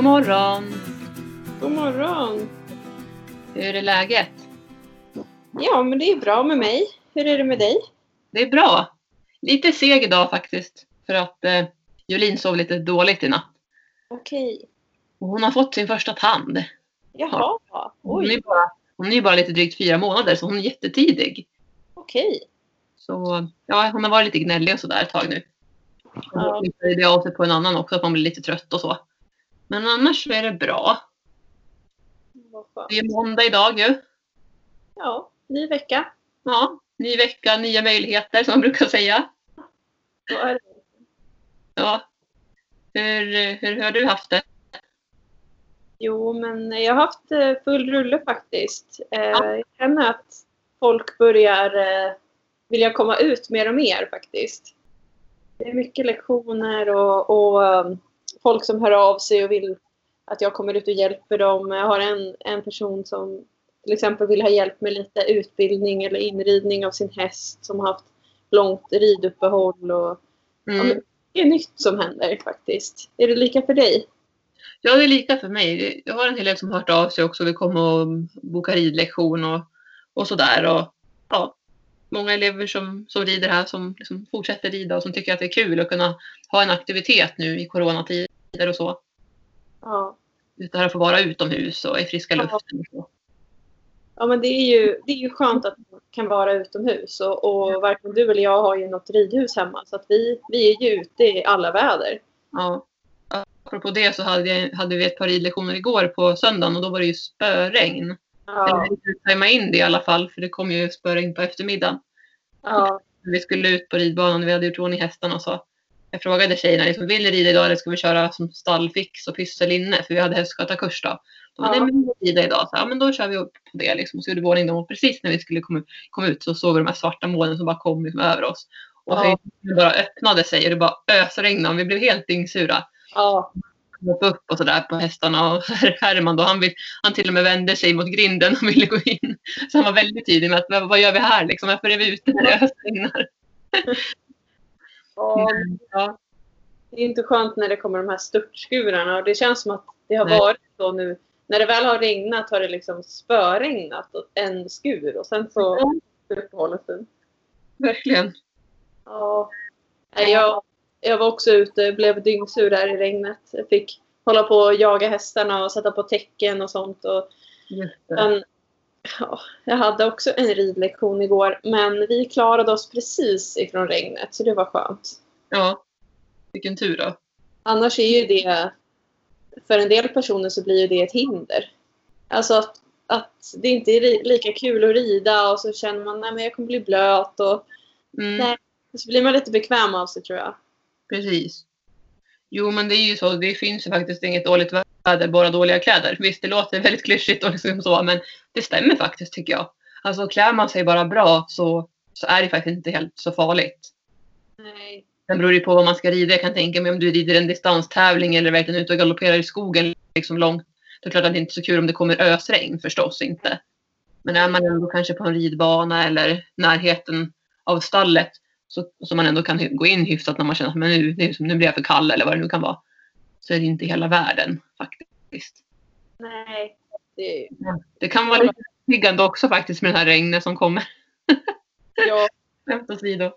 God morgon! God morgon! Hur är läget? Ja, men det är bra med mig. Hur är det med dig? Det är bra. Lite seg idag faktiskt. För att eh, Jolin sov lite dåligt i natt. Okej. Och hon har fått sin första tand. Jaha. Hon är, Oj, bara, hon är bara lite drygt fyra månader så hon är jättetidig. okej. Så ja, hon har varit lite gnällig och sådär ett tag nu. Ja. Det av sig på en annan också att man blir lite trött och så. Men annars så är det bra. Det är måndag idag ju. Ja, ny vecka. Ja, ny vecka, nya möjligheter som man brukar säga. Ja. Hur, hur har du haft det? Jo, men jag har haft eh, full rulle faktiskt. Eh, Ja. Jag känner att folk börjar eh, vilja komma ut mer och mer faktiskt. Det är mycket lektioner och, och folk som hör av sig och vill att jag kommer ut och hjälper dem. Jag har en, en person som till exempel vill ha hjälp med lite utbildning eller inridning av sin häst som har haft långt riduppehåll. Och, ja, Mm. men det är nytt som händer faktiskt. Är det lika för dig? Ja, det är lika för mig. Jag har en hel del som har hört av sig också. Vi kommer och boka ridlektion och, och sådär. Och, ja, många elever som, som rider här som liksom fortsätter rida och som tycker att det är kul att kunna ha en aktivitet nu i coronatider och så. Ja. Utan att få vara utomhus och i friska Ja. luften. Och så. Ja, men det är ju, det är ju skönt att man kan vara utomhus och, och varken du eller jag har ju något ridhus hemma så att vi, vi är ju ute i alla väder. Ja. Apropå det så hade, jag, hade vi ett par ridlektioner igår på söndagen och då var det ju spöregn. Ja, vi tajma in det i alla fall för det kom ju spöregn på eftermiddagen. ja, vi skulle ut på ridbanan, vi hade gjort ordning hästarna och så. Jag frågade tjejerna, liksom, vill ni rida idag eller ska vi köra som stallfix och pyssel inne? För vi hade hästskötarkurs då. De bara, Ja. nej men vi rida idag. Så, ja men då kör vi upp på det liksom. Så gjorde vi ordning dem och precis när vi skulle komma, komma ut så såg vi de här svarta molnen som bara kom liksom, över oss. Och Ja. höjden bara öppnade sig och det bara ösregnade och vi blev helt dyngsura. ja, Hoppa upp och sådär på hästarna och Herman då, han, vill, han till och med vände sig mot grinden och ville gå in. Så han var väldigt tydlig med att vad, vad gör vi här liksom? Varför är vi ute när det ösregnar? ja. Ja. Det är inte skönt när det kommer de här störtskurarna och det känns som att det har Nej. varit så nu. När det väl har regnat har det liksom spöregnat och en skur och sen så uppehåll en stund. Verkligen. Ja. Jag, jag var också ute, blev dyngsur där i regnet. Jag fick hålla på och jaga hästarna och sätta på tecken och sånt. Och sen, ja, jag hade också en ridlektion igår, men vi klarade oss precis ifrån regnet, så det var skönt. Ja. Vilken tur då. Annars är ju det, för en del personer så blir ju det ett hinder. Alltså att, att det inte är lika kul att rida och så känner man att jag kommer bli blöt och Mm, Nej. så blir man lite bekväm av sig tror jag. Precis. Jo, men det är ju så. Det finns ju faktiskt inget dåligt väder, bara dåliga kläder. Visst, det låter väldigt klyschigt och liksom så, men det stämmer faktiskt tycker jag. Alltså klär man sig bara bra så, så är det faktiskt inte helt så farligt. Nej. Sen beror det på vad man ska rida. Jag kan tänka mig om du rider en distanstävling eller verkligen ute och galopperar i skogen liksom långt. Det är klart att det inte är så kul om det kommer ösregn förstås inte. Men är man ändå kanske på en ridbana eller närheten av stallet så, så man ändå kan gå in hyfsat när man känner att men nu, nu blir jag för kall eller vad det nu kan vara. Så är det inte hela världen faktiskt. Nej. Det, Det kan vara lite piggande också faktiskt med det här regnet som kommer. ja, Skämt åsido.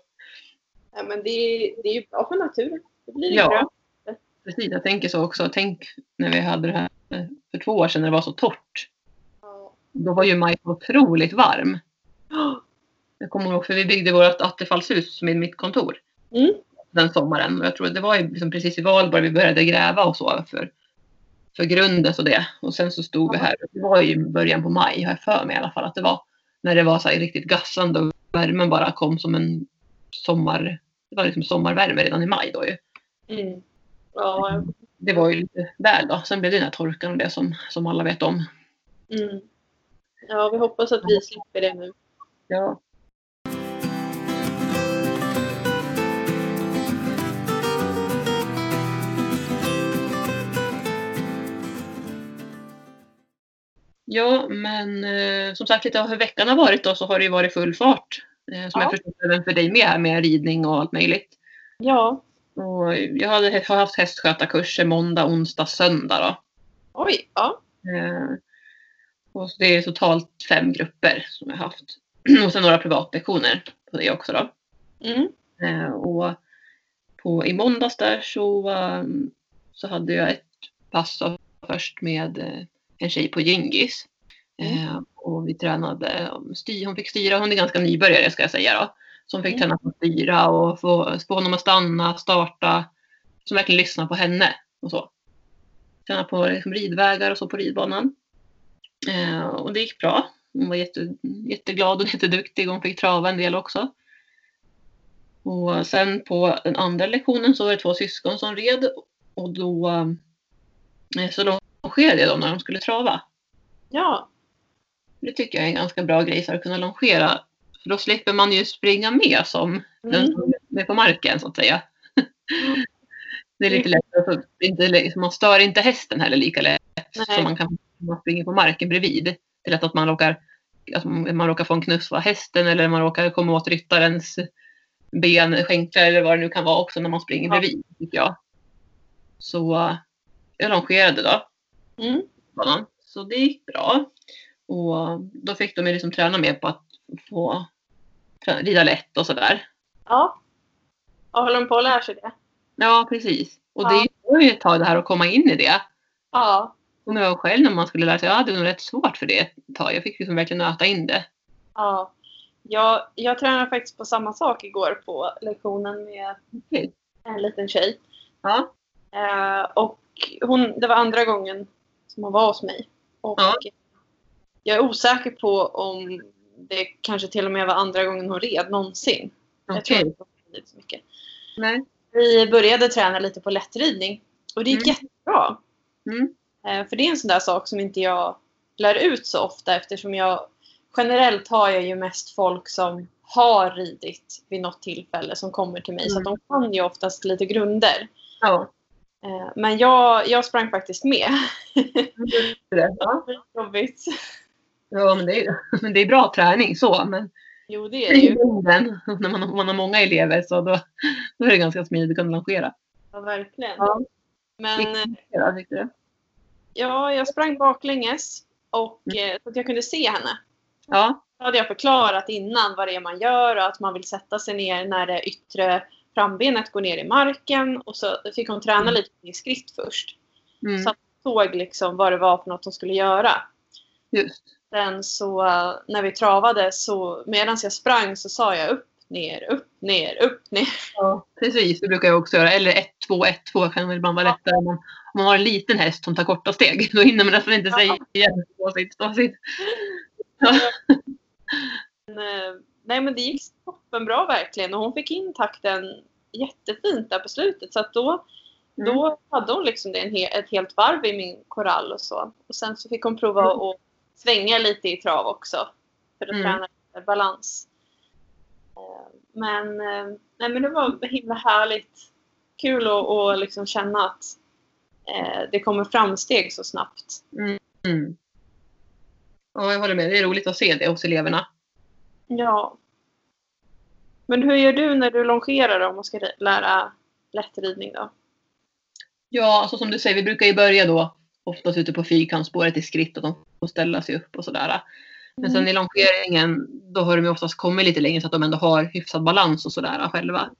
ja, men det, är- det är ju bra för naturen. Det blir Ja. bra. Precis, jag tänker så också. Tänk när vi hade det här för två år sedan när det var så torrt. Ja. Då var ju maj otroligt varm. Jag kommer ihåg för vi byggde vårt attefallshus med mitt kontor Mm. Den sommaren. Och jag tror att det var ju liksom precis i valborg vi började gräva och så för, för grunden och det. Och sen så stod vi här. Det var ju början på maj har jag för mig i alla fall att det var. När det var så här riktigt gassande och värmen bara kom som en sommar. Det var liksom sommarvärme redan i maj då ju. Mm. Ja. Det var ju lite väl då. Sen blev det den här torkan och det som, som alla vet om. Mm. Ja, vi hoppas att vi slipper det nu. Ja. Ja, men eh, som sagt lite av hur veckan har varit då så har det ju varit full fart. Eh, som Ja. jag förstår även för dig med här med ridning och allt möjligt. Ja. Och jag hade, har haft hästskötarkurser måndag, onsdag, söndag då. Oj, ja. Eh, och det är totalt fem grupper som jag har haft. Och sen några privatlektioner på det också då. Mm. Eh, och på, i måndags där så, så hade jag ett pass först med eh, en tjej på Gingis. Eh, och vi tränade, um, styr, hon fick styra, hon är ganska nybörjare ska jag säga då. Så hon fick Mm. träna på att styra och få, få honom att stanna, starta. Så verkligen lyssna på henne och så. Träna på liksom, ridvägar och så på ridbanan. Eh, och det gick bra. Hon var jätte, jätteglad och jätteduktig och hon fick trava en del också. Och sen på den andra lektionen så var det två syskon som red och då eh, så longerade dem när de skulle trava. Ja. Det tycker jag är en ganska bra grej för att kunna longera. För då slipper man ju springa med som den Mm. som är med på marken så att säga. Det är lite lättare, för inte, liksom, man stör inte hästen heller lika lätt Nej. som man kan om man springer på marken bredvid. Det är lätt att man råkar, att man råkar få en knuff av hästen eller man råkar komma åt ryttarens ben, skänklar eller vad det nu kan vara också när man springer Ja. bredvid. Tycker jag. Så eh, jag longerade då. Mm. banan. Så det gick bra. Och då fick de ju liksom träna mer på att få rida lätt och sådär. Ja. Ja, håller de på att lära sig det? Ja, precis. Och Ja. det var ju ett tag det här att komma in i det. Ja. Och jag själv när man skulle lära sig, jag hade nog rätt svårt för det ett tag. Jag fick liksom verkligen nöta in det. Ja. Jag, jag tränade faktiskt på samma sak igår på lektionen med Okej. en liten tjej. Ja. Eh, och hon, det var andra gången som hon var hos mig. Och Ja. jag är osäker på om det kanske till och med var andra gången hon red någonsin. Jag tror inte hon red så mycket. Nej. Vi började träna lite på lättridning och det gick Mm. jättebra. Mm. Eh, För det är en sån där sak som inte jag lär ut så ofta eftersom jag generellt har jag ju mest folk som har ridit vid något tillfälle som kommer till mig så att de kan ju oftast lite grunder. Ja. Eh, Men jag, jag sprang faktiskt med. Det. Ja. Jobbigt. ja, men det, är, men det är bra träning så. Men Jo, det är det ju. när man, man har många elever så då, då är det ganska smidigt att kunna longera. Ja, verkligen. Ja. Men eh, Ja, tyckte du? ja, jag sprang baklänges och eh, så att jag kunde se henne. Ja. Då hade jag förklarat innan vad det är man gör och att man vill sätta sig ner när det yttre frambenet går ner i marken. Och så fick hon träna Mm. lite i skritt först. Mm. Så att hon såg liksom vad det var för något hon skulle göra. Just. Sen så eh, när vi travade så medan jag sprang så sa jag upp, ner, upp, ner, upp, ner. Ja, precis. Det brukar jag också göra. Eller 1, 2, 1, 2 kan väl ibland vara Ja. lättare. Om man, om man har en liten häst som tar korta steg. Då hinner man nästan inte Ja. säga igen. Stå sitt, stå sitt. Men, eh, nej men det gick toppenbra verkligen och hon fick in takten jättefint där på slutet. Så att då, Mm. då hade hon liksom det en he- ett helt varv i min korall och så. Och sen så fick hon prova Mm. att svänga lite i trav också. För att Mm. träna balans. Eh, Men, eh, nej, men det var himla härligt. Kul att, att liksom känna att eh, det kommer framsteg så snabbt. Mm. Ja, jag håller med. Det är roligt att se det hos eleverna. Ja. Men hur gör du när du longerar då, om man ska lära lättridning då? Ja, alltså som du säger, vi brukar ju börja då oftast ute på fyrkantsspåret i skritt och de får ställa sig upp och sådär. Men sen i longeringen, då har de ju oftast kommit lite längre så att de ändå har hyfsad balans och sådär själva.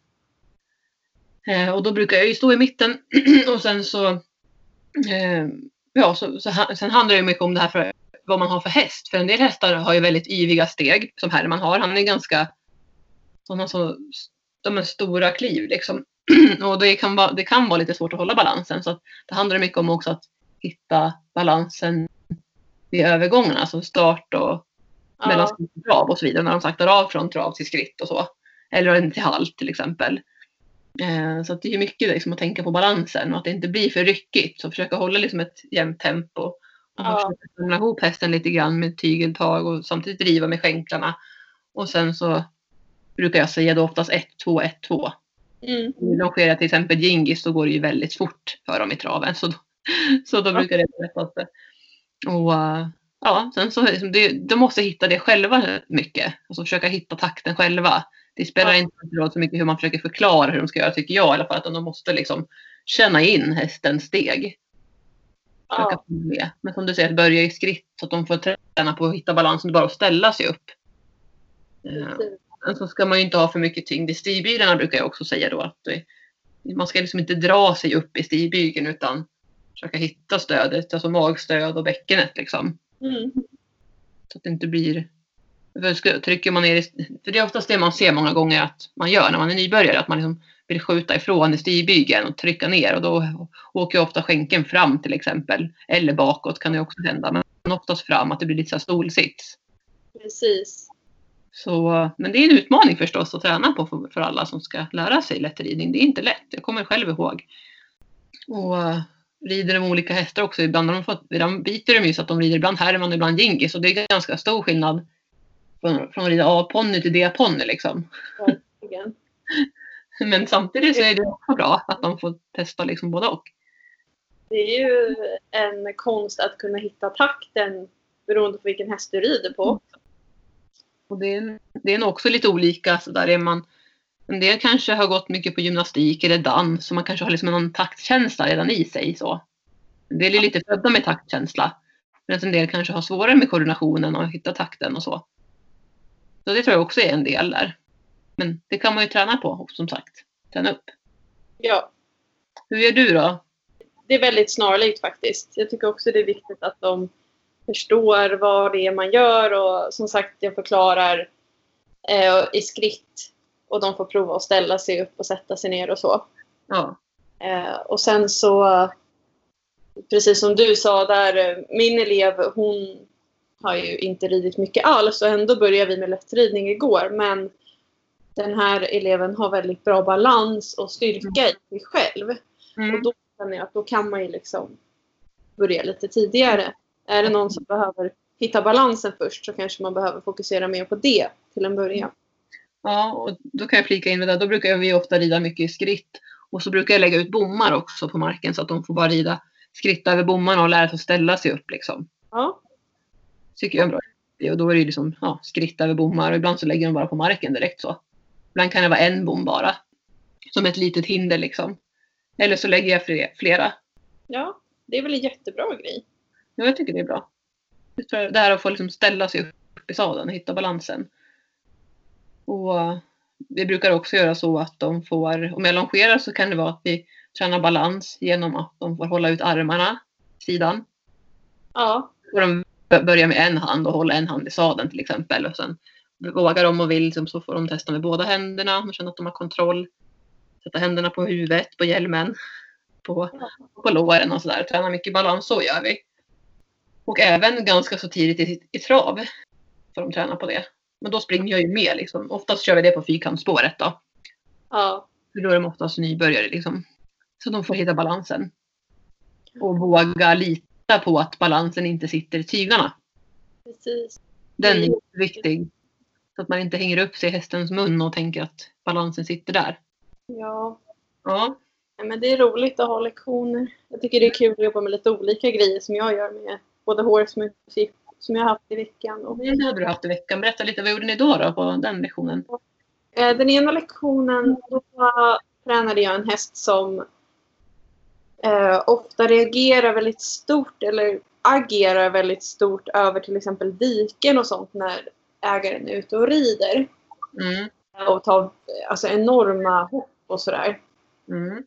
Eh, och då brukar jag ju stå i mitten och sen så, eh, ja, så, så sen handlar det ju mycket om det här för vad man har för häst. För en del hästar har ju väldigt yviga steg som Herman har. Han är ganska, han har så, de är stora kliv liksom. och det kan, vara, det kan vara lite svårt att hålla balansen. Så det handlar mycket om också att hitta balansen vid övergångarna, alltså start och mellan Ja, skritt och trav och så vidare. När de saktar av från trav till skritt och så. Eller till halt till exempel. Eh, så det är mycket liksom att tänka på balansen och att det inte blir för ryckigt. Så försöka hålla liksom ett jämnt tempo. Och Ja. försöka samla ihop hästen lite grann med tygeltag och samtidigt driva med skänklarna. Och sen så brukar jag säga då oftast 1, 2, 1, 2. mm. Longerar jag till exempel Gingis så går det ju väldigt fort för dem i traven. Så då, så då brukar det vara lättast. Och eh, ja, sen så liksom det, de måste hitta det själva mycket. Alltså försöka hitta takten själva. Det spelar Ja. inte roll så mycket hur man försöker förklara hur de ska göra tycker jag i alla fall. Utan de måste liksom känna in hästens steg. Försöka Ja, med. Men som du säger, att börja i skritt så att de får träna på att hitta balansen. bara att ställa sig upp. Eh. Men så ska man ju inte ha för mycket tyngd i stigbylarna brukar jag också säga då. Att man ska liksom inte dra sig upp i stigbygeln utan försöka hitta stödet, alltså magstöd och bäckenet liksom. Mm. Så att det inte blir... För trycker man ner i, För det är oftast det man ser många gånger att man gör när man är nybörjare. Att man liksom vill skjuta ifrån i stigbygeln och trycka ner. Och då åker ofta skänken fram till exempel. Eller bakåt kan det också hända. Men oftast fram, att det blir lite så här stolsits. Precis. Så, men det är en utmaning förstås att träna på för, för alla som ska lära sig lättridning. Det är inte lätt. Jag kommer själv ihåg. Och eh, rider de olika hästar också. Ibland, de fått, ibland biter de ju så att de rider ibland Herman och ibland Djingis. Och det är ganska stor skillnad från, från att rida A-ponny till D-ponny liksom. Verkligen. Men samtidigt så är det också bra att de får testa liksom både och. Det är ju en konst att kunna hitta takten beroende på vilken häst du rider på. Och det, är, det är nog också lite olika. Så där är man, en del kanske har gått mycket på gymnastik eller dans. Så man kanske har liksom någon taktkänsla redan i sig. Så. En del är lite födda med taktkänsla. Medan en del kanske har svårare med koordinationen och hitta takten och så. Så det tror jag också är en del där. Men det kan man ju träna på som sagt. Träna upp. Ja, Hur gör du då? det är väldigt snarlikt faktiskt. Jag tycker också det är viktigt att de förstår vad det är man gör och som sagt jag förklarar eh, i skritt och de får prova att ställa sig upp och sätta sig ner och så. Ja. Eh, och sen så, precis som du sa där, min elev hon har ju inte ridit mycket alls och ändå började vi med lättridning igår. Men den här eleven har väldigt bra balans och styrka i sig själv. Och Mm. då känner jag att då kan man ju liksom börja lite tidigare. Är det någon som behöver hitta balansen först så kanske man behöver fokusera mer på det till en början. Ja, och då kan jag flika in med det. Då brukar vi ofta rida mycket i skritt. Och så brukar jag lägga ut bommar också på marken så att de får bara rida skritta över bommarna och lära sig att ställa sig upp liksom. Ja, Tycker jag är bra. Och då är det liksom ja, skritt över bommar och ibland så lägger de bara på marken direkt så. Ibland kan det vara en bom bara. Som ett litet hinder liksom. Eller så lägger jag fle- flera. ja det är väl en jättebra grej. Ja, jag tycker det är bra. Det här att få liksom ställa sig upp i sadeln och hitta balansen. Och eh, vi brukar också göra så att de får, om jag longerar så kan det vara att vi tränar balans genom att de får hålla ut armarna sidan. Ja, Och de börjar med en hand och hålla en hand i sadeln till exempel. Och sen vågar de och vill liksom, så får de testa med båda händerna och känna att de har kontroll. Sätta händerna på huvudet, på hjälmen, på, på låren och sådär. Träna mycket balans, så gör vi. Och även ganska så tidigt i, i trav får de träna på det. Men då springer jag ju med liksom. Oftast kör vi det på fyrkantsspåret då. ja, För då är de oftast nybörjare liksom. Så de får hitta balansen. Och våga lita på att balansen inte sitter i tyglarna. precis. Den är viktig. Så att man inte hänger upp sig i hästens mun och tänker att balansen sitter där. Ja, Ja, Nej, men det är roligt att ha lektioner. Jag tycker det är kul att jobba med lite olika grejer som jag gör med både hårsmusik som jag har haft i veckan. Och, det hade du haft i veckan. Berätta lite, vad gjorde ni då, då på den lektionen? eh, den ena lektionen då tränade jag en häst som eh, ofta reagerar väldigt stort eller agerar väldigt stort över till exempel diken och sånt när ägaren är ute och rider. Mm, Och tar alltså, enorma hopp och sådär. mm,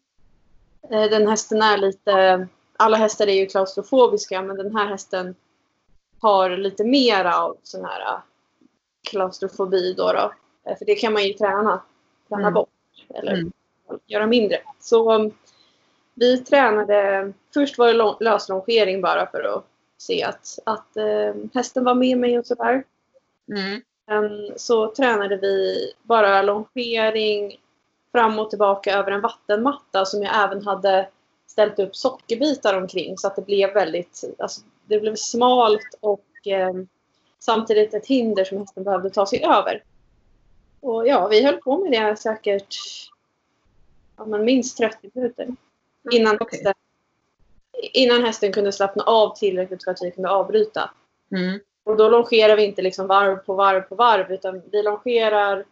Eh, Den hästen är lite... Alla hästar är ju klaustrofobiska men den här hästen har lite mer av sån här eh, klaustrofobi då. då. Eh, För det kan man ju träna, träna Mm. bort eller Mm. göra mindre. Så um, vi tränade, först var det löslongering bara för att se att, att hästen var med mig och sådär. Mm, Sen så tränade vi bara longering fram och tillbaka över en vattenmatta som jag även hade ställt upp sockerbitar omkring så att det blev väldigt, alltså, det blev smalt och eh, samtidigt ett hinder som hästen behövde ta sig över. Och ja, vi höll på med det säkert ja, men minst 30 minuter. Innan, Okej. hästen, innan hästen kunde slappna av tillräckligt för att vi kunde avbryta. mm, Och då longerar vi inte liksom varv på varv på varv utan vi longerar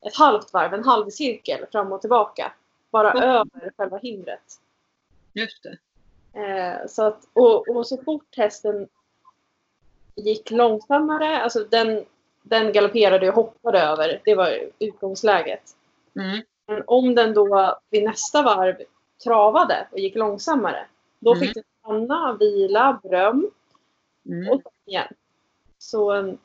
ett halvt varv, en halv cirkel fram och tillbaka. Bara Mm. över själva hindret. just det. Eh, så att, och, och så fort hästen gick långsammare, alltså den, den galopperade och hoppade över, det var utgångsläget. Mm. Men om den då vid nästa varv travade och gick långsammare, då Mm. fick den stanna, vila, beröm Mm. och så igen. Så um,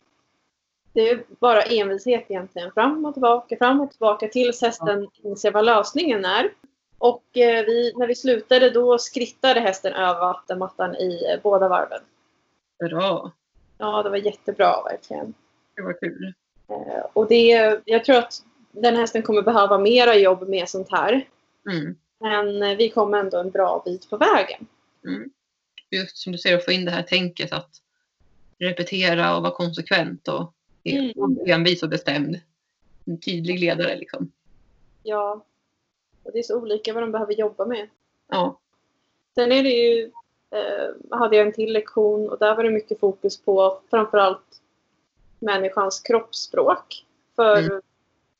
det är bara envishet egentligen. Fram och tillbaka, fram och tillbaka tills hästen inser vad lösningen är. Och eh, vi, när vi slutade då skrittade hästen över vattenmattan i eh, båda varven. Bra. Ja, det var jättebra verkligen. Det var kul. Eh, och det, jag tror att den hästen kommer behöva mera jobb med sånt här. Mm. Men eh, vi kom ändå en bra bit på vägen. Mm. Just som du säger, att få in det här tänket att repetera och vara konsekvent och Mm. envis och bestämd. En tydlig ledare liksom. Ja. Och det är så olika vad de behöver jobba med. Ja. Sen är det ju, eh, hade jag en till lektion och där var det mycket fokus på framförallt människans kroppsspråk. För Mm.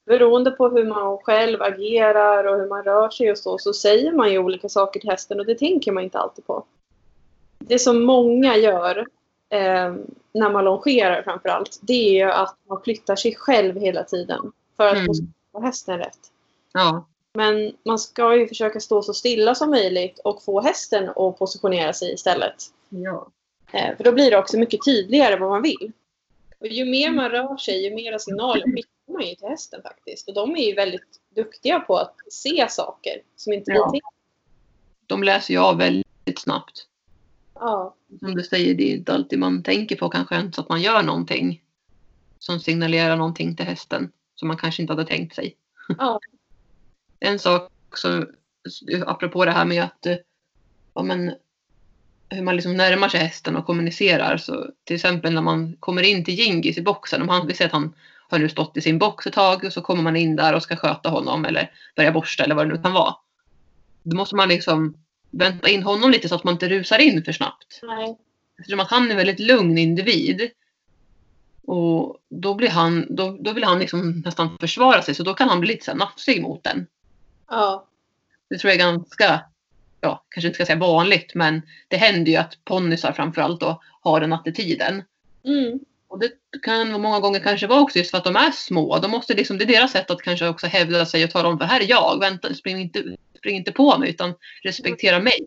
beroende på hur man själv agerar och hur man rör sig och så, så säger man ju olika saker till hästen och det tänker man inte alltid på. Det som många gör eh, när man longerar framförallt, det är ju att man flyttar sig själv hela tiden för att Mm. få hästen rätt. Ja. Men man ska ju försöka stå så stilla som möjligt och få hästen att positionera sig istället. ja. Eh, För då blir det också mycket tydligare vad man vill. Och ju mer man rör sig, ju mera signaler skickar man ju till hästen faktiskt. Och de är ju väldigt duktiga på att se saker som inte vi Ja. tänker. De läser ju av väldigt snabbt. Ja, Som du säger, det är inte alltid man tänker på kanske ens att man gör någonting. Som signalerar någonting till hästen. Som man kanske inte hade tänkt sig. ja, En sak som, apropå det här med att eh, ja, men, hur man liksom närmar sig hästen och kommunicerar. Så till exempel när man kommer in till Gingis i boxen. Om han, vi säger att han har nu stått i sin box ett tag och så kommer man in där och ska sköta honom eller börja borsta eller vad det nu kan vara. Då måste man liksom vänta in honom lite så att man inte rusar in för snabbt. nej, Eftersom att han är en väldigt lugn individ. Och då, blir han, då, då vill han liksom nästan försvara sig så då kan han bli lite så här nafsig mot den. ja, Det tror jag är ganska, ja kanske inte ska säga vanligt men det händer ju att ponnysar framförallt då har den attityden. mm, Och det kan många gånger kanske vara också just för att de är små. De måste liksom, det är deras sätt att kanske också hävda sig och tala om för här är jag, vänta, spring inte, spring inte på mig utan respektera mig.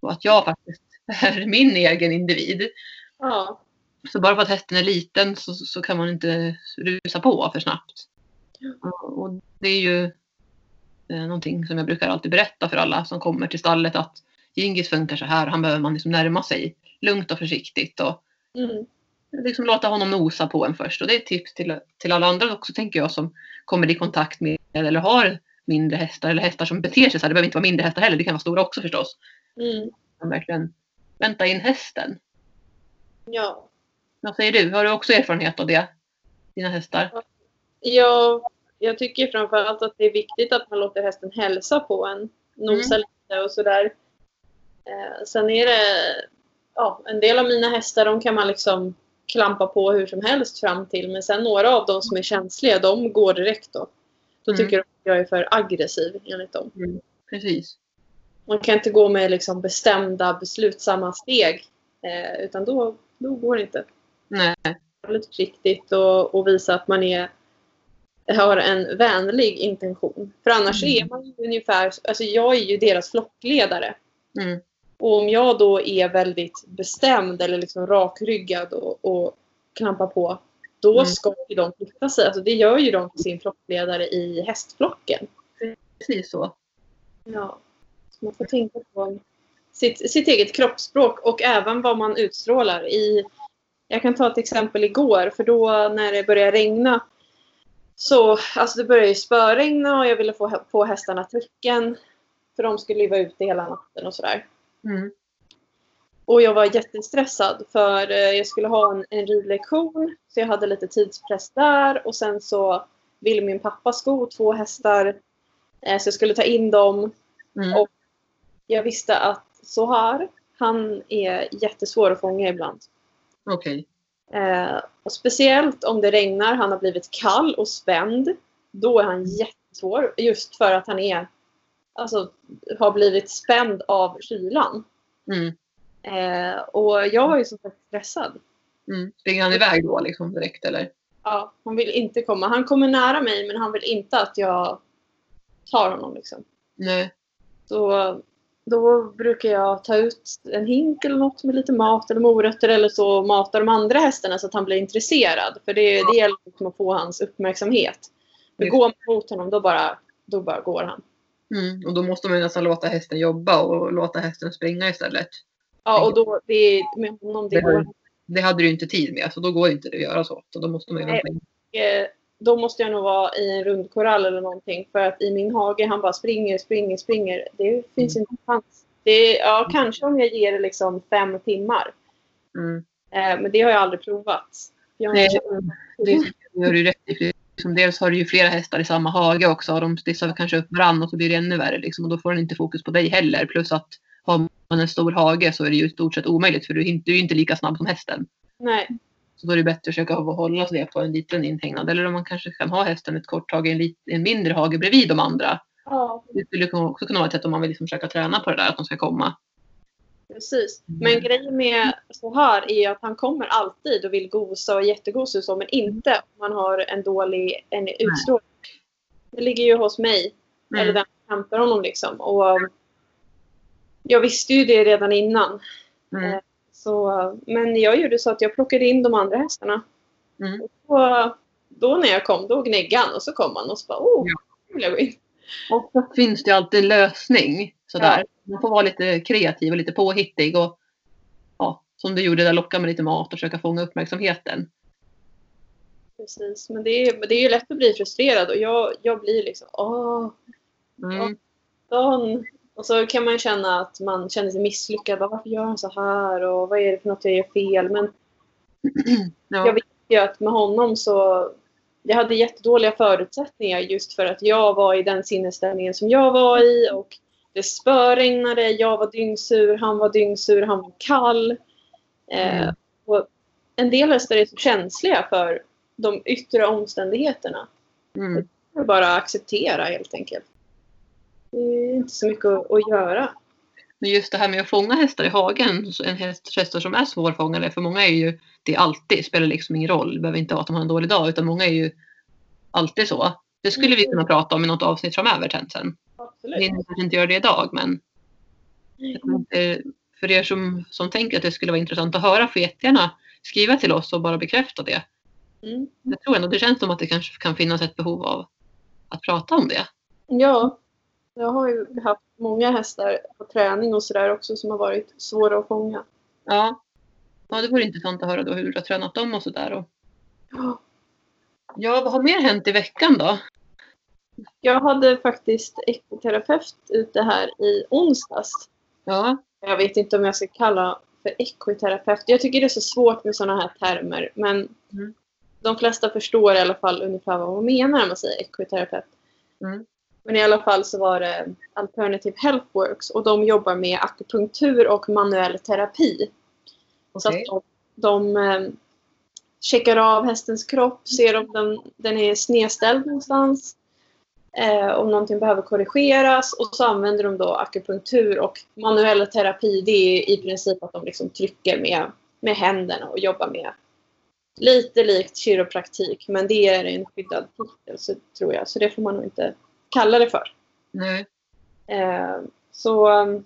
Och att jag faktiskt är min egen individ. ja, Så bara för att hästen är liten så, så kan man inte rusa på för snabbt. Och och det är ju eh, någonting som jag brukar alltid berätta för alla som kommer till stallet att Gingis funkar så här. Han behöver man liksom närma sig lugnt och försiktigt och mm, liksom låta honom nosa på en först. Och det är ett tips till, till alla andra också tänker jag som kommer i kontakt med eller har mindre hästar eller hästar som beter sig så här. Det behöver inte vara mindre hästar heller. Det kan vara stora också förstås. mm, Men verkligen vänta in hästen. ja. Vad säger du? Har du också erfarenhet av det? Dina hästar? Jag, jag tycker framförallt att det är viktigt att man låter hästen hälsa på en. Nosa lite och sådär. Eh, sen är det, ja, en del av mina hästar de kan man liksom klampa på hur som helst fram till. Men sen några av dem som är känsliga, de går direkt då. Då Mm. tycker de att jag är för aggressiv enligt dem. Precis. Man kan inte gå med liksom bestämda, beslutsamma steg. Eh, utan då, då går det inte. Nej. Lite försiktigt och, och visa att man är, har en vänlig intention. För annars Mm. är man ju ungefär, alltså jag är ju deras flockledare. Mm. Och om jag då är väldigt bestämd eller liksom rakryggad och, och klampar på, då Mm. ska ju de flytta sig. Alltså det gör ju de till sin flockledare i hästflocken. Precis så. Ja. Så man får tänka på sitt, sitt eget kroppsspråk och även vad man utstrålar. I, jag kan ta ett exempel igår, för då när det började regna så, alltså det började ju spöregna och jag ville få på hästarna täcken. För de skulle ju vara ute hela natten och sådär. Mm. Och jag var jättestressad för eh, jag skulle ha en, en ridlektion. Så jag hade lite tidspress där och sen så ville min pappa sko två hästar. Eh, så jag skulle ta in dem. Mm. Och jag visste att så här, han är jättesvår att fånga ibland. Okej. Eh, och speciellt om det regnar, han har blivit kall och spänd. Då är han jättesvår. Just för att han är, alltså, har blivit spänd av kylan. Mm. Eh, och jag var ju som sagt stressad. Mm. Springer han iväg då liksom direkt eller? Ja, han vill inte komma. Han kommer nära mig men han vill inte att jag tar honom. Liksom. Nej. Så då brukar jag ta ut en hink eller något med lite mat eller morötter eller så och mata de andra hästarna så att han blir intresserad. För det, det gäller liksom att få hans uppmärksamhet. Just. går man mot honom då bara, då bara går han. Mm. Och då måste man ju nästan låta hästen jobba och låta hästen springa istället. Ja, och då, det med honom, det Det går Det hade du inte tid med så då går inte det att göra så. Så då måste man Nej. in. eh, Då måste jag nog vara i en rundkorall eller någonting. För att i min hage, han bara springer, springer, springer. Det finns inte en chans. Det ja, kanske om jag ger det liksom fem timmar. Mm. Eh, men det har jag aldrig provat. Jag, Nej, det gör du rätt i. Liksom, dels har du ju flera hästar i samma hage också de stissar kanske upp varandra och så blir det ännu värre. Liksom, och då får den inte fokus på dig heller. Plus att en stor hage så är det ju i stort sett omöjligt för du är inte, du är inte lika snabb som hästen. Nej, Så då är det bättre att försöka hålla sig på en liten inhägnad. Eller om man kanske kan ha hästen ett kort tag i en, lit, en mindre hage bredvid de andra. ja, Det skulle också kunna vara ett sätt om man vill liksom försöka träna på det där att de ska komma. precis. Mm. Men grejen med så här är att han kommer alltid och vill gosa och är jättegosig och så. Men inte om man har en dålig en utstrålning. Det ligger ju hos mig. Mm. Eller den som hämtar honom liksom. Och jag visste ju det redan innan. Mm. Så, men jag gjorde så att jag plockade in de andra hästarna. Mm. Och då när jag kom, då gnäggade han och så kom han och så bara oh, Ja. vill jag gå in. Ofta finns det alltid en lösning. Sådär. Man får vara lite kreativ och lite påhittig. Och, ja, som du gjorde där, locka med lite mat och försöka fånga uppmärksamheten. Precis, men det är, det är ju lätt att bli frustrerad och jag, jag blir liksom åh, Mm. Dan. Och så kan man känna att man känner sig misslyckad. Bara, Varför gör han så här? Och vad är det för något jag gör fel? Men Ja. jag vet ju att med honom så... Jag hade jättedåliga förutsättningar just för att jag var i den sinnesstämningen som jag var i. Och det spöregnade, jag var dyngsur, han var dyngsur, han var kall. Eh, Mm. och en del hästar är så känsliga för de yttre omständigheterna. Mm. Det bara att acceptera helt enkelt. Det är inte så mycket att, att göra. Men just det här med att fånga hästar i hagen, en häst, hästar som är svårfångade, för många är ju det är alltid, spelar liksom ingen roll, det behöver inte vara att de har en dålig dag, utan många är ju alltid så. Det skulle vi kunna prata om i något avsnitt framöver sen. Absolut. Vi kanske inte gör det idag, men tror inte- för er som, som tänker att det skulle vara intressant att höra får jättegärna skriva till oss och bara bekräfta det. Mm. Jag tror ändå det känns som att det kanske kan finnas ett behov av att prata om det. Ja, jag har ju haft många hästar på träning och sådär också som har varit svåra att fånga. Ja. ja, det vore intressant att höra då hur du har tränat dem och sådär. Och... Ja. Ja, vad har mer hänt i veckan då? Jag hade faktiskt ekoterapeut ute här i onsdags. Ja, Jag vet inte om jag ska kalla för ekoterapeut. Jag tycker det är så svårt med sådana här termer. Men Mm. de flesta förstår i alla fall ungefär vad man menar när man säger ekoterapeut. Mm. Men i alla fall så var det Alternative Health Works och de jobbar med akupunktur och manuell terapi. Så okej. att de, de eh, checkar av hästens kropp, ser om den, den är snedställd någonstans. Eh, om någonting behöver korrigeras och så använder de då akupunktur och manuell terapi. Det är i princip att de liksom trycker med, med händerna och jobbar med lite likt kiropraktik men det är en skyddad titel så, tror jag så det får man nog inte kalla det för. Nej. Eh, så um,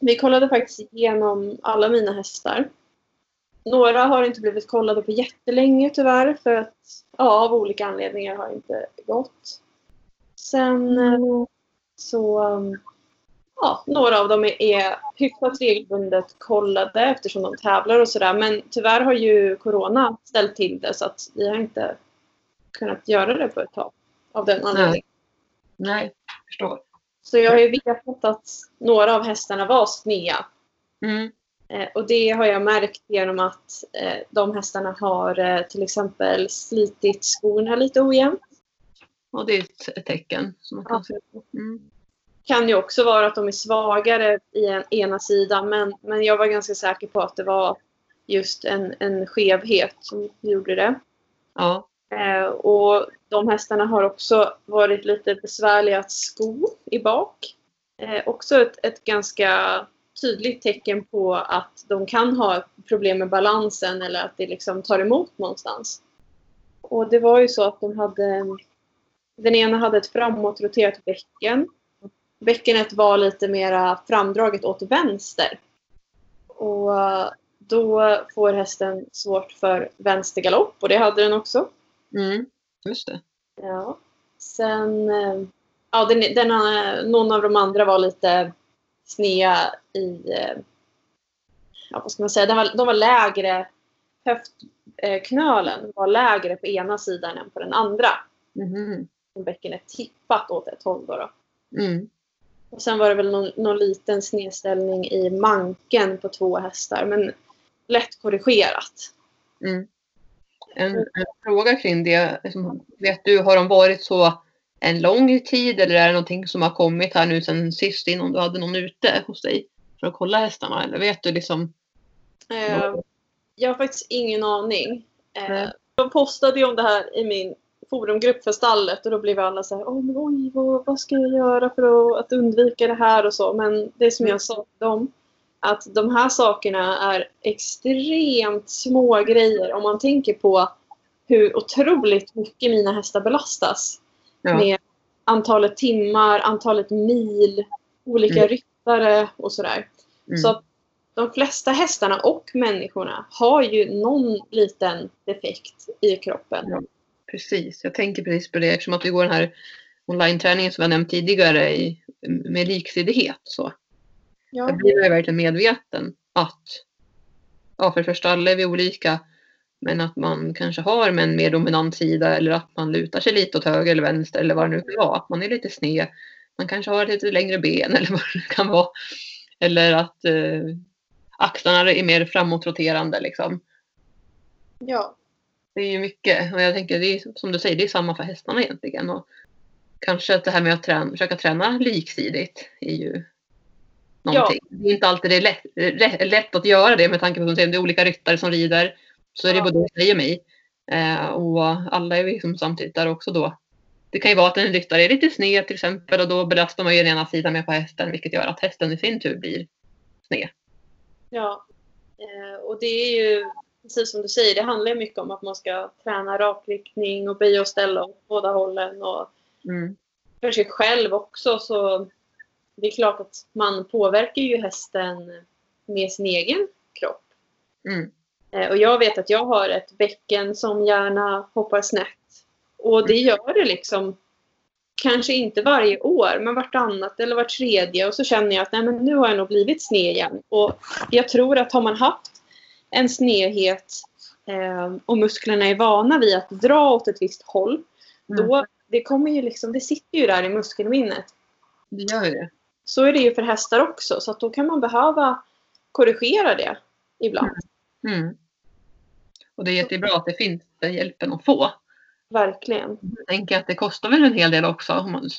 vi kollade faktiskt igenom alla mina hästar. Några har inte blivit kollade på jättelänge tyvärr för att ja, av olika anledningar har inte gått. Sen eh, så um, ja, några av dem är, är hyfsat regelbundet kollade eftersom de tävlar och sådär. Men tyvärr har ju Corona ställt till det så att vi har inte kunnat göra det på ett tag. Av den anledningen. Nej, förstår. Så jag har ju vetat att några av hästarna var snea. Mm. Eh, och det har jag märkt genom att eh, de hästarna har eh, till exempel slitit skorna lite ojämnt. Och det är ett, tecken. Som man kan. Mm. kan ju också vara att de är svagare i en, ena sidan men, men jag var ganska säker på att det var just en, en skevhet som gjorde det. Ja. Och de hästarna har också varit lite besvärliga att sko i bak. Eh, också ett, ett ganska tydligt tecken på att de kan ha problem med balansen eller att det liksom tar emot någonstans. Och det var ju så att de hade den ena hade ett framåtroterat bäcken. Bäckenet var lite mera framdraget åt vänster. Och eh, då får hästen svårt för vänstergalopp och det hade den också. Mm, just det. Ja. Sen, eh, ja, den, den, någon av de andra var lite snea i, eh, ja vad ska man säga, de var, de var lägre, höftknölen var lägre på ena sidan än på den andra. Mm. Bäckenet tippat åt ett håll då. då. Mm. Och sen var det väl någon, någon liten snedställning i manken på två hästar. Men lätt korrigerat. Mm. En, en, fråga kring det. Liksom, vet du, har de varit så en lång tid eller är det någonting som har kommit här nu sen sist innan du hade någon ute hos dig för att kolla hästarna? Eller vet du liksom? Eh, jag har faktiskt ingen aning. Eh, jag postade ju om det här i min forumgrupp för stallet och då blev alla så här, oh, men oj, vad, vad ska jag göra för att, undvika det här och så. Men det som jag sa till dem, att de här sakerna är extremt små grejer om man tänker på hur otroligt mycket mina hästar belastas. Ja. Med antalet timmar, antalet mil, olika mm. ryttare och sådär. Mm. Så de flesta hästarna och människorna har ju någon liten defekt i kroppen. Ja. Precis, jag tänker precis på det eftersom att vi går den här online-träningen som jag nämnt tidigare i, med liksidighet. Så. Ja. Jag blir verkligen medveten att ja, för det första alla är vi olika men att man kanske har en mer dominant sida eller att man lutar sig lite åt höger eller vänster eller vad det nu kan vara. Att man är lite sned. Man kanske har lite längre ben eller vad det kan vara. Eller att eh, axlarna är mer framåtroterande liksom. Ja. Det är ju mycket och jag tänker det är som du säger, det är samma för hästarna egentligen. Och kanske att det här med att träna, försöka träna liksidigt är ju någonting. Ja. Det är inte alltid det är lätt, lätt att göra det med tanke på att det är olika ryttare som rider. Så är det ja. både dig och mig. Eh, och alla är liksom samtidigt där också då. Det kan ju vara att en ryttare är lite sned till exempel och då belastar man ju den ena sidan med på hästen vilket gör att hästen i sin tur blir sned. Ja, eh, och det är ju precis som du säger, det handlar mycket om att man ska träna rakriktning och böja och ställa åt båda hållen. Och mm. För sig själv också så det är klart att man påverkar ju hästen med sin egen kropp. Mm. Eh, och jag vet att jag har ett bäcken som gärna hoppar snett. Och det gör det liksom kanske inte varje år, men vartannat eller vart tredje. Och så känner jag att nej, men nu har jag nog blivit sned igen. Och jag tror att har man haft en snedhet eh, och musklerna är vana vid att dra åt ett visst håll. Mm. Då, det, kommer ju liksom, det sitter ju där i muskelminnet. Det gör ju det. Så är det ju för hästar också. Så att då kan man behöva korrigera det ibland. Mm. Mm. Och det är jättebra att det finns den hjälpen att få. Verkligen. Jag tänker att det kostar väl en hel del också.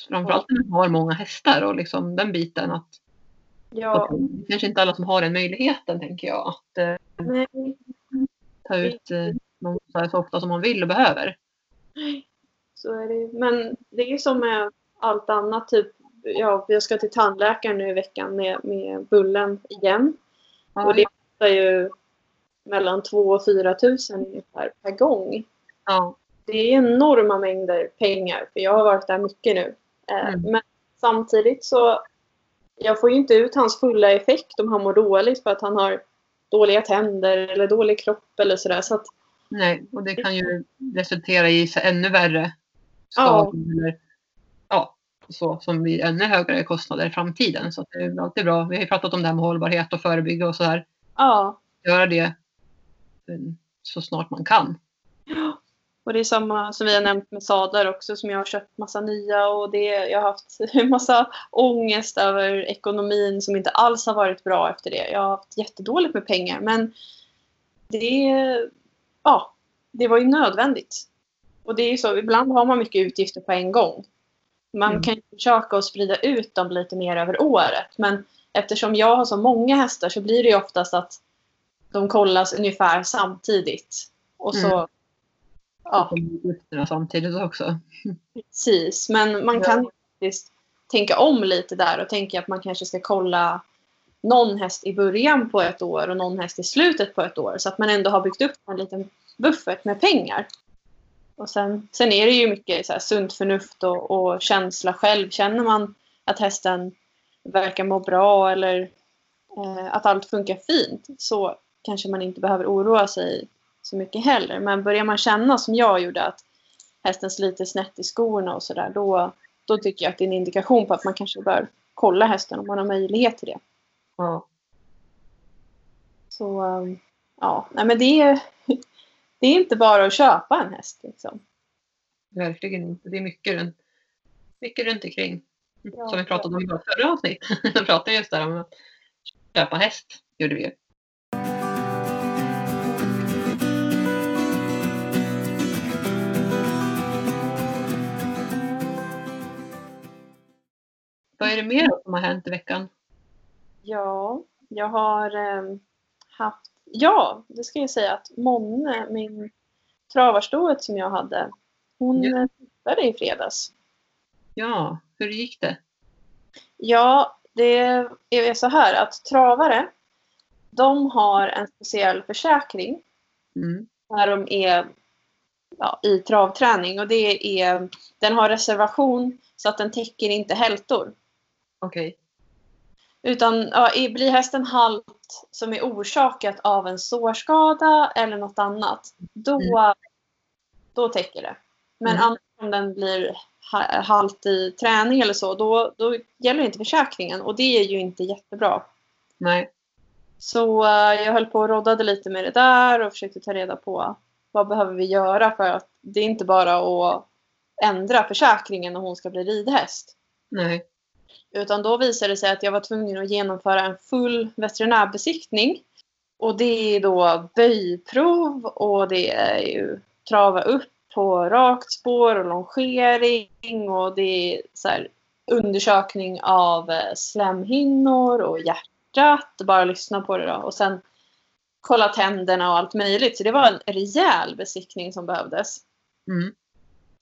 Framförallt när man har många hästar och liksom den biten att Ja. Det kanske inte alla som har den möjligheten tänker jag. Att eh, ta ut eh, någon så ofta som man vill och behöver. Så är det Men det är ju som med allt annat. Typ, ja, jag ska till tandläkaren nu i veckan med, med bullen igen. Ja. Och det kostar ju mellan 2 och 4 tusen ungefär per gång. Ja. Det är enorma mängder pengar för jag har varit där mycket nu. Eh, mm. Men samtidigt så jag får ju inte ut hans fulla effekt om han mår dåligt för att han har dåliga tänder eller dålig kropp eller sådär. Så att, Nej, och det kan ju resultera i ännu värre skador. Ja. Så, som blir ännu högre kostnader i framtiden. Så det är alltid bra. Vi har ju pratat om det här med hållbarhet och förebygga och så här. Ja. Göra det mm, så snart man kan. Och det är samma som vi har nämnt med sadlar också som jag har köpt massa nya och det, jag har haft massa ångest över ekonomin som inte alls har varit bra efter det. Jag har haft jättedåligt med pengar men det, ja, det var ju nödvändigt. Och det är ju så, ibland har man mycket utgifter på en gång. Man mm. kan ju försöka att sprida ut dem lite mer över året men eftersom jag har så många hästar så blir det oftast att de kollas ungefär samtidigt. Och så mm ja. samtidigt också. Precis, men man kan ja. faktiskt tänka om lite där och tänka att man kanske ska kolla någon häst i början på ett år och någon häst i slutet på ett år. Så att man ändå har byggt upp en liten buffert med pengar. Och sen, sen är det ju mycket så här sunt förnuft och, och känsla själv. Känner man att hästen verkar må bra eller eh, att allt funkar fint så kanske man inte behöver oroa sig så mycket heller. Men börjar man känna som jag gjorde att hästen sliter snett i skorna och sådär då, då tycker jag att det är en indikation på att man kanske bör kolla hästen om man har möjlighet till det. Ja. Så um, ja, nej men det är, det är inte bara att köpa en häst. Liksom. Verkligen inte. Det är mycket runt, mycket runt omkring. Ja. Som vi pratade om i förra avsnitt. Vi pratade just där om att köpa häst. Gjorde vi ju. Vad är det mer som har hänt i veckan? Ja, jag har um, haft... Ja, det ska jag säga att Monne, min travarstoet som jag hade, hon Ja. i fredags. Ja, hur gick det? Ja, det är så här att travare, de har en speciell försäkring Mm. när de är ja, i travträning och det är, den har reservation så att den täcker inte hältor. Okej. Utan ja, blir hästen halt som är orsakat av en sårskada eller något annat, då, Mm. då täcker det. Men Mm. annars om den blir ha- halt i träning eller så, då, då gäller inte försäkringen och det är ju inte jättebra. Nej. Så eh, jag höll på och roddade lite med det där och försökte ta reda på vad behöver vi göra för att det är inte bara att ändra försäkringen om hon ska bli ridhäst. Nej. Utan då visade det sig att jag var tvungen att genomföra en full veterinärbesiktning. Och det är då böjprov och det är ju trava upp på rakt spår och longering och det är så här undersökning av eh, slemhinnor och hjärtat. Bara lyssna på det då. Och sen kolla tänderna och allt möjligt. Så det var en rejäl besiktning som behövdes. Mm.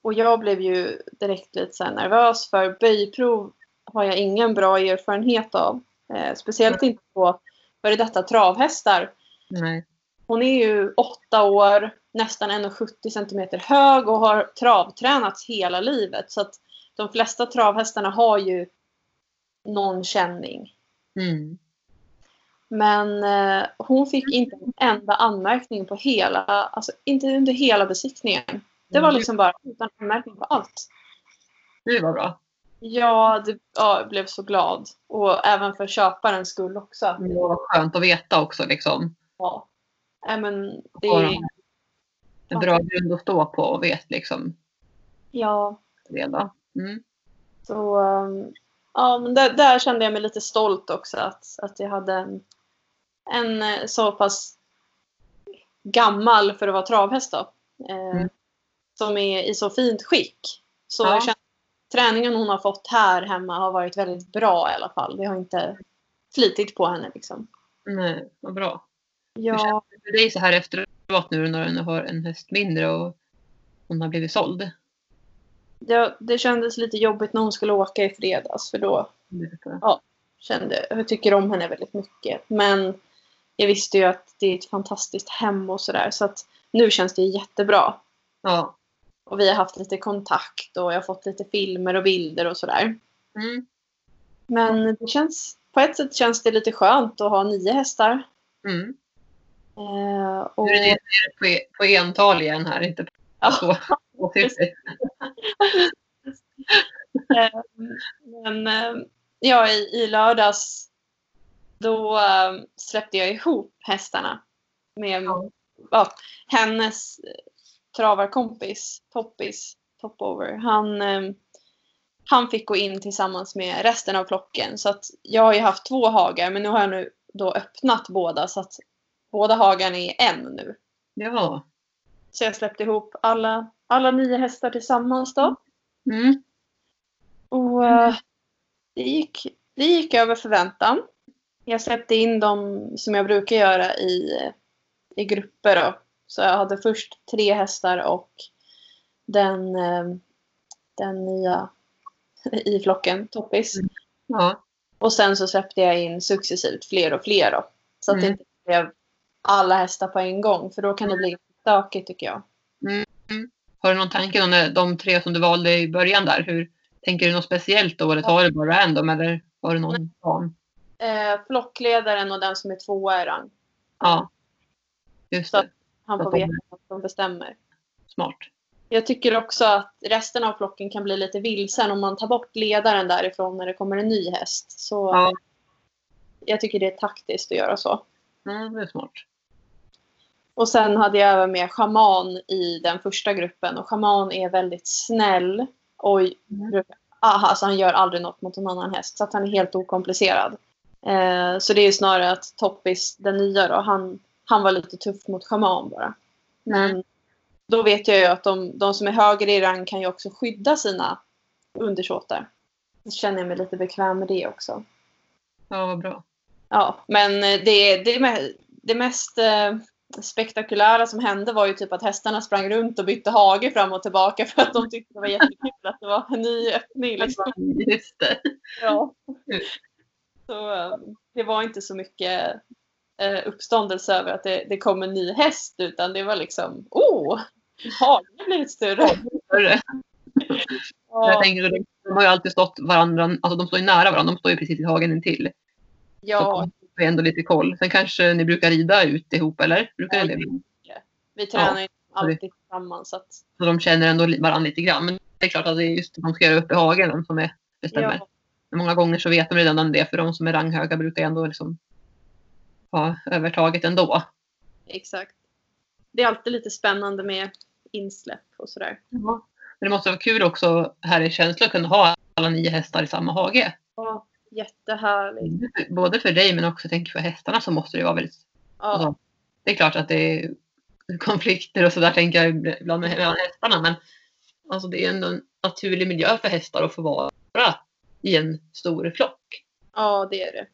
Och jag blev ju direkt lite så nervös för böjprov har jag ingen bra erfarenhet av. Eh, speciellt inte på före detta travhästar. Nej. Hon är ju åtta år, nästan 1,70 cm hög och har travtränats hela livet. Så att de flesta travhästarna har ju någon känning. Mm. Men eh, hon fick inte en enda anmärkning på hela, alltså inte under hela besiktningen. Det var liksom bara utan anmärkning på allt. Det var bra. Ja, det, ja, jag blev så glad. Och även för köparens skull också. Det var skönt att veta också liksom. Ja. Men det, de en bra grund att stå på och vet liksom ja, då. Mm. så, um, ja, men där, där kände jag mig lite stolt också att, att jag hade en, en eh, så pass gammal för att vara travhäst då. Eh, Mm. Som är i så fint skick. Så Ja. jag att träningen hon har fått här hemma har varit väldigt bra i alla fall. Det har inte slitit på henne liksom. Nej, vad bra. Ja, För dig så här efteråt nu när du har en häst mindre och hon har blivit såld. det, det kändes lite jobbigt när hon skulle åka i fredags för då Det jag. kände jag tycker om henne väldigt mycket. Men jag visste ju att det är ett fantastiskt hem och sådär. Så att nu känns det jättebra. Ja. Och vi har haft lite kontakt och jag har fått lite filmer och bilder och sådär. Mm. Men det känns, på ett sätt känns det lite skönt att ha nio hästar. Mm. Eh, och, Nu är det på, på ental igen här, inte på Ja. två. eh, men eh, ja, i, i lördags då eh, släppte jag ihop hästarna med Ja. ja, hennes travarkompis, Toppis, Topover. Han, eh, han fick gå in tillsammans med resten av flocken. Så att jag har ju haft två hagar men nu har jag nu då öppnat båda så att båda hagarna är en nu. Ja. Så jag släppte ihop alla, alla nio hästar tillsammans då. Mm. Och eh, det, gick, det gick över förväntan. Jag släppte in dem som jag brukar göra i, i grupper. Då. Så jag hade först tre hästar och den, eh, den nya i flocken, Toppis. Ja. Och sen så släppte jag in successivt fler och fler då. Så att Mm. det inte blev alla hästar på en gång. För då kan det bli stökigt tycker jag. Har du någon tanke om de- tre som du valde i början där? Hur, tänker du något speciellt då eller tar du bara random eller har du någon plan? Eh, flockledaren och den som är tvåa i rang. Ja. Just det. Han får att de- veta vad som bestämmer. Smart. Jag tycker också att resten av flocken kan bli lite vilsen om man tar bort ledaren därifrån när det kommer en ny häst. Så Ja. jag tycker det är taktiskt att göra så. Mm, det är smart. Och sen hade jag även med schaman i den första gruppen. Och schaman är väldigt snäll. Och Mm. aha, alltså han gör aldrig något mot en annan häst. Så att han är helt okomplicerad. Eh, så det är ju snarare att Toppis, den nya då, han, han var lite tuff mot schaman bara. Men då vet jag ju att de, de som är högre i rang kan ju också skydda sina undersåtar. Så känner jag mig lite bekväm med det också. Ja, vad bra. Ja, men eh, det, det, det mest eh, spektakulära som hände var ju typ att hästarna sprang runt och bytte hage fram och tillbaka för att de tyckte det var jättekul att det var en ny öppning. Liksom. Just det. Ja. Så eh, det var inte så mycket eh, uppståndelse över att det, det kom en ny häst utan det var liksom, oh, hagen har blivit större. Större. Jag Ja, tänker, de har ju alltid stått varandra, alltså de står ju nära varandra, de står ju precis i hagen intill. ja, Så ändå lite koll. Sen kanske ni brukar rida ut ihop eller? Brukar det bli? vi tränar ju alltid tillsammans. Så att, Så de känner ändå varandra lite grann. Men det är klart att det är just de ska göra upp i hagen som är, bestämmer. ja, Men många gånger så vet de redan om det för de som är ranghöga brukar ändå liksom ha övertaget ändå. exakt. Det är alltid lite spännande med insläpp och sådär. Men det måste vara kul också här i känsla att kunna ha alla nio hästar i samma hage. Ja, jättehärligt. Både för dig men också tänker för hästarna så måste det vara väldigt Ja, Alltså, det är klart att det är konflikter och sådär tänker jag ibland med mellan hästarna. Men alltså, det är ändå en naturlig miljö för hästar att få vara i en stor flock. ja, det är det.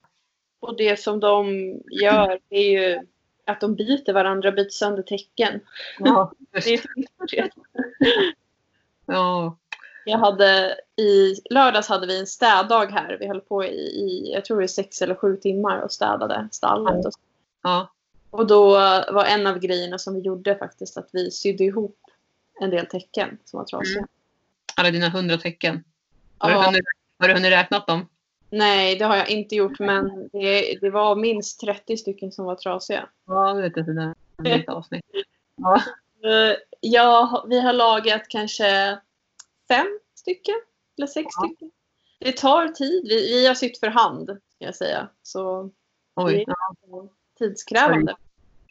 Och det som de gör är ju att de biter varandra, biter sönder tecken. Ja, Det är det. ja, Jag hade i lördags hade vi en städdag här. Vi höll på i, i jag tror det är sex eller sju timmar och städade stallet. Och, ja, och då var en av grejerna som vi gjorde faktiskt att vi sydde ihop en del tecken som var trasiga. Mm. alla dina hundra tecken. Har, du Ja, hunnit, har du hunnit räknat dem? Nej, det har jag inte gjort men det, det var minst 30 stycken som var trasiga. Ja, det vet jag. Det är ett avsnitt. Ja, Eh, Ja, vi har lagat kanske fem stycken eller sex Ja. stycken. Det tar tid. Vi, vi har sytt för hand, ska jag säga. Så oj. är tidskrävande.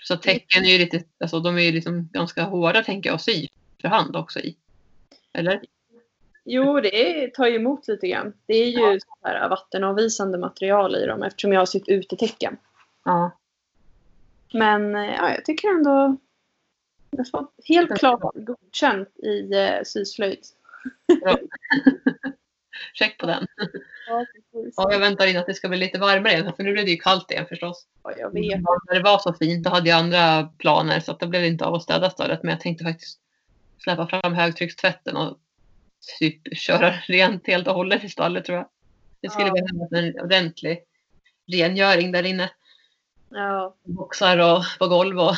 Så tecken är ju lite, alltså de är ju liksom ganska hårda tänker jag att sy för hand också i. Eller? Jo, det är, tar ju emot lite grann. Det är ju så här vattenavvisande material i dem eftersom jag har sytt utetecken. Ja. Men eh, ja, jag tycker ändå jag har fått helt klart godkänt i eh, syslöjd. Check på den. Ja. Ja, jag väntar in att det ska bli lite varmare igen för nu blev det ju kallt igen förstås. Ja, jag vet. När det var så fint då hade jag andra planer så att det blev inte av att städa stallet. Men jag tänkte faktiskt släppa fram högtryckstvätten och typ köra rent helt och hållet i stallet tror jag. Det skulle Ja. behövas en ordentlig rengöring där inne. Ja. Boxar och på golv och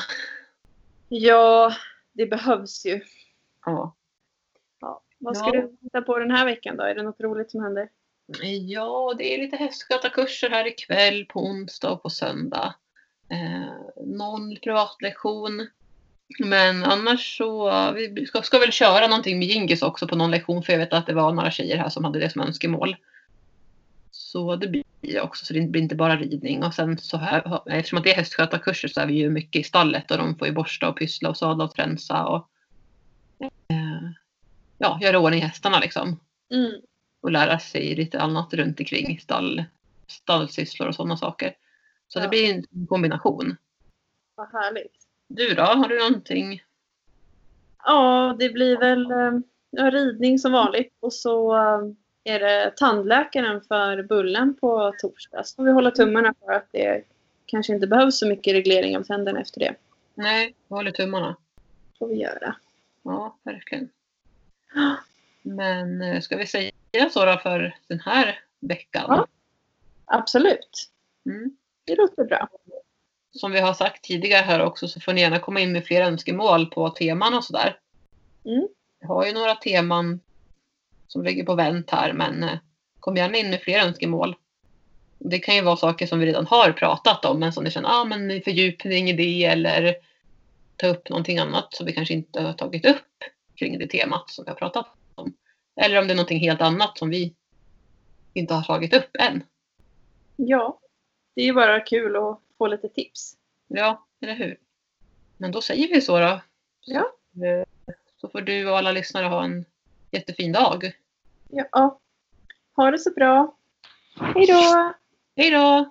ja, det behövs ju. ja. Ja. Vad ska Ja. du hitta på den här veckan då? Är det något roligt som händer? Ja, det är lite hästskötarkurser här ikväll på onsdag och på söndag. Eh, någon privatlektion. Men annars så vi ska, ska väl köra någonting med Gingis också på någon lektion för jag vet att det var några tjejer här som hade det som önskemål. Så det blir också så det blir inte bara ridning och sen så här, eftersom att det är hästskötarkurser så är vi ju mycket i stallet och de får ju borsta och pyssla och sadla och tränsa och eh, ja, göra ordning hästarna liksom Mm. och lära sig lite annat runt omkring stall, stallsysslor och sådana saker. Så Ja. det blir en kombination. Vad härligt. Du då? Har du någonting? Ja, det blir väl eh, ja, ridning som vanligt och så eh, är det tandläkaren för Bullen på torsdag. Så vi håller tummarna för att det kanske inte behövs så mycket reglering av tänderna efter det. Nej, jag håller tummarna. får vi göra. Ja, verkligen. Men eh, ska vi säga så då för den här veckan? Ja. Absolut. Mm. Det låter bra. Som vi har sagt tidigare här också så får ni gärna komma in med fler önskemål på teman och sådär. Mm. Jag har ju några teman som ligger på vänt här men eh, kom gärna in med fler önskemål. Det kan ju vara saker som vi redan har pratat om men som ni känner, ah, men fördjupning i det eller ta upp någonting annat som vi kanske inte har tagit upp kring det temat som vi har pratat om. Eller om det är någonting helt annat som vi inte har tagit upp än. Ja, det är ju bara kul att få lite tips. Ja, eller hur? Men då säger vi så då. Ja. Eh, Så får du och alla lyssnare ha en jättefin dag. Ja. Ha det så bra. Hej då! Hej då!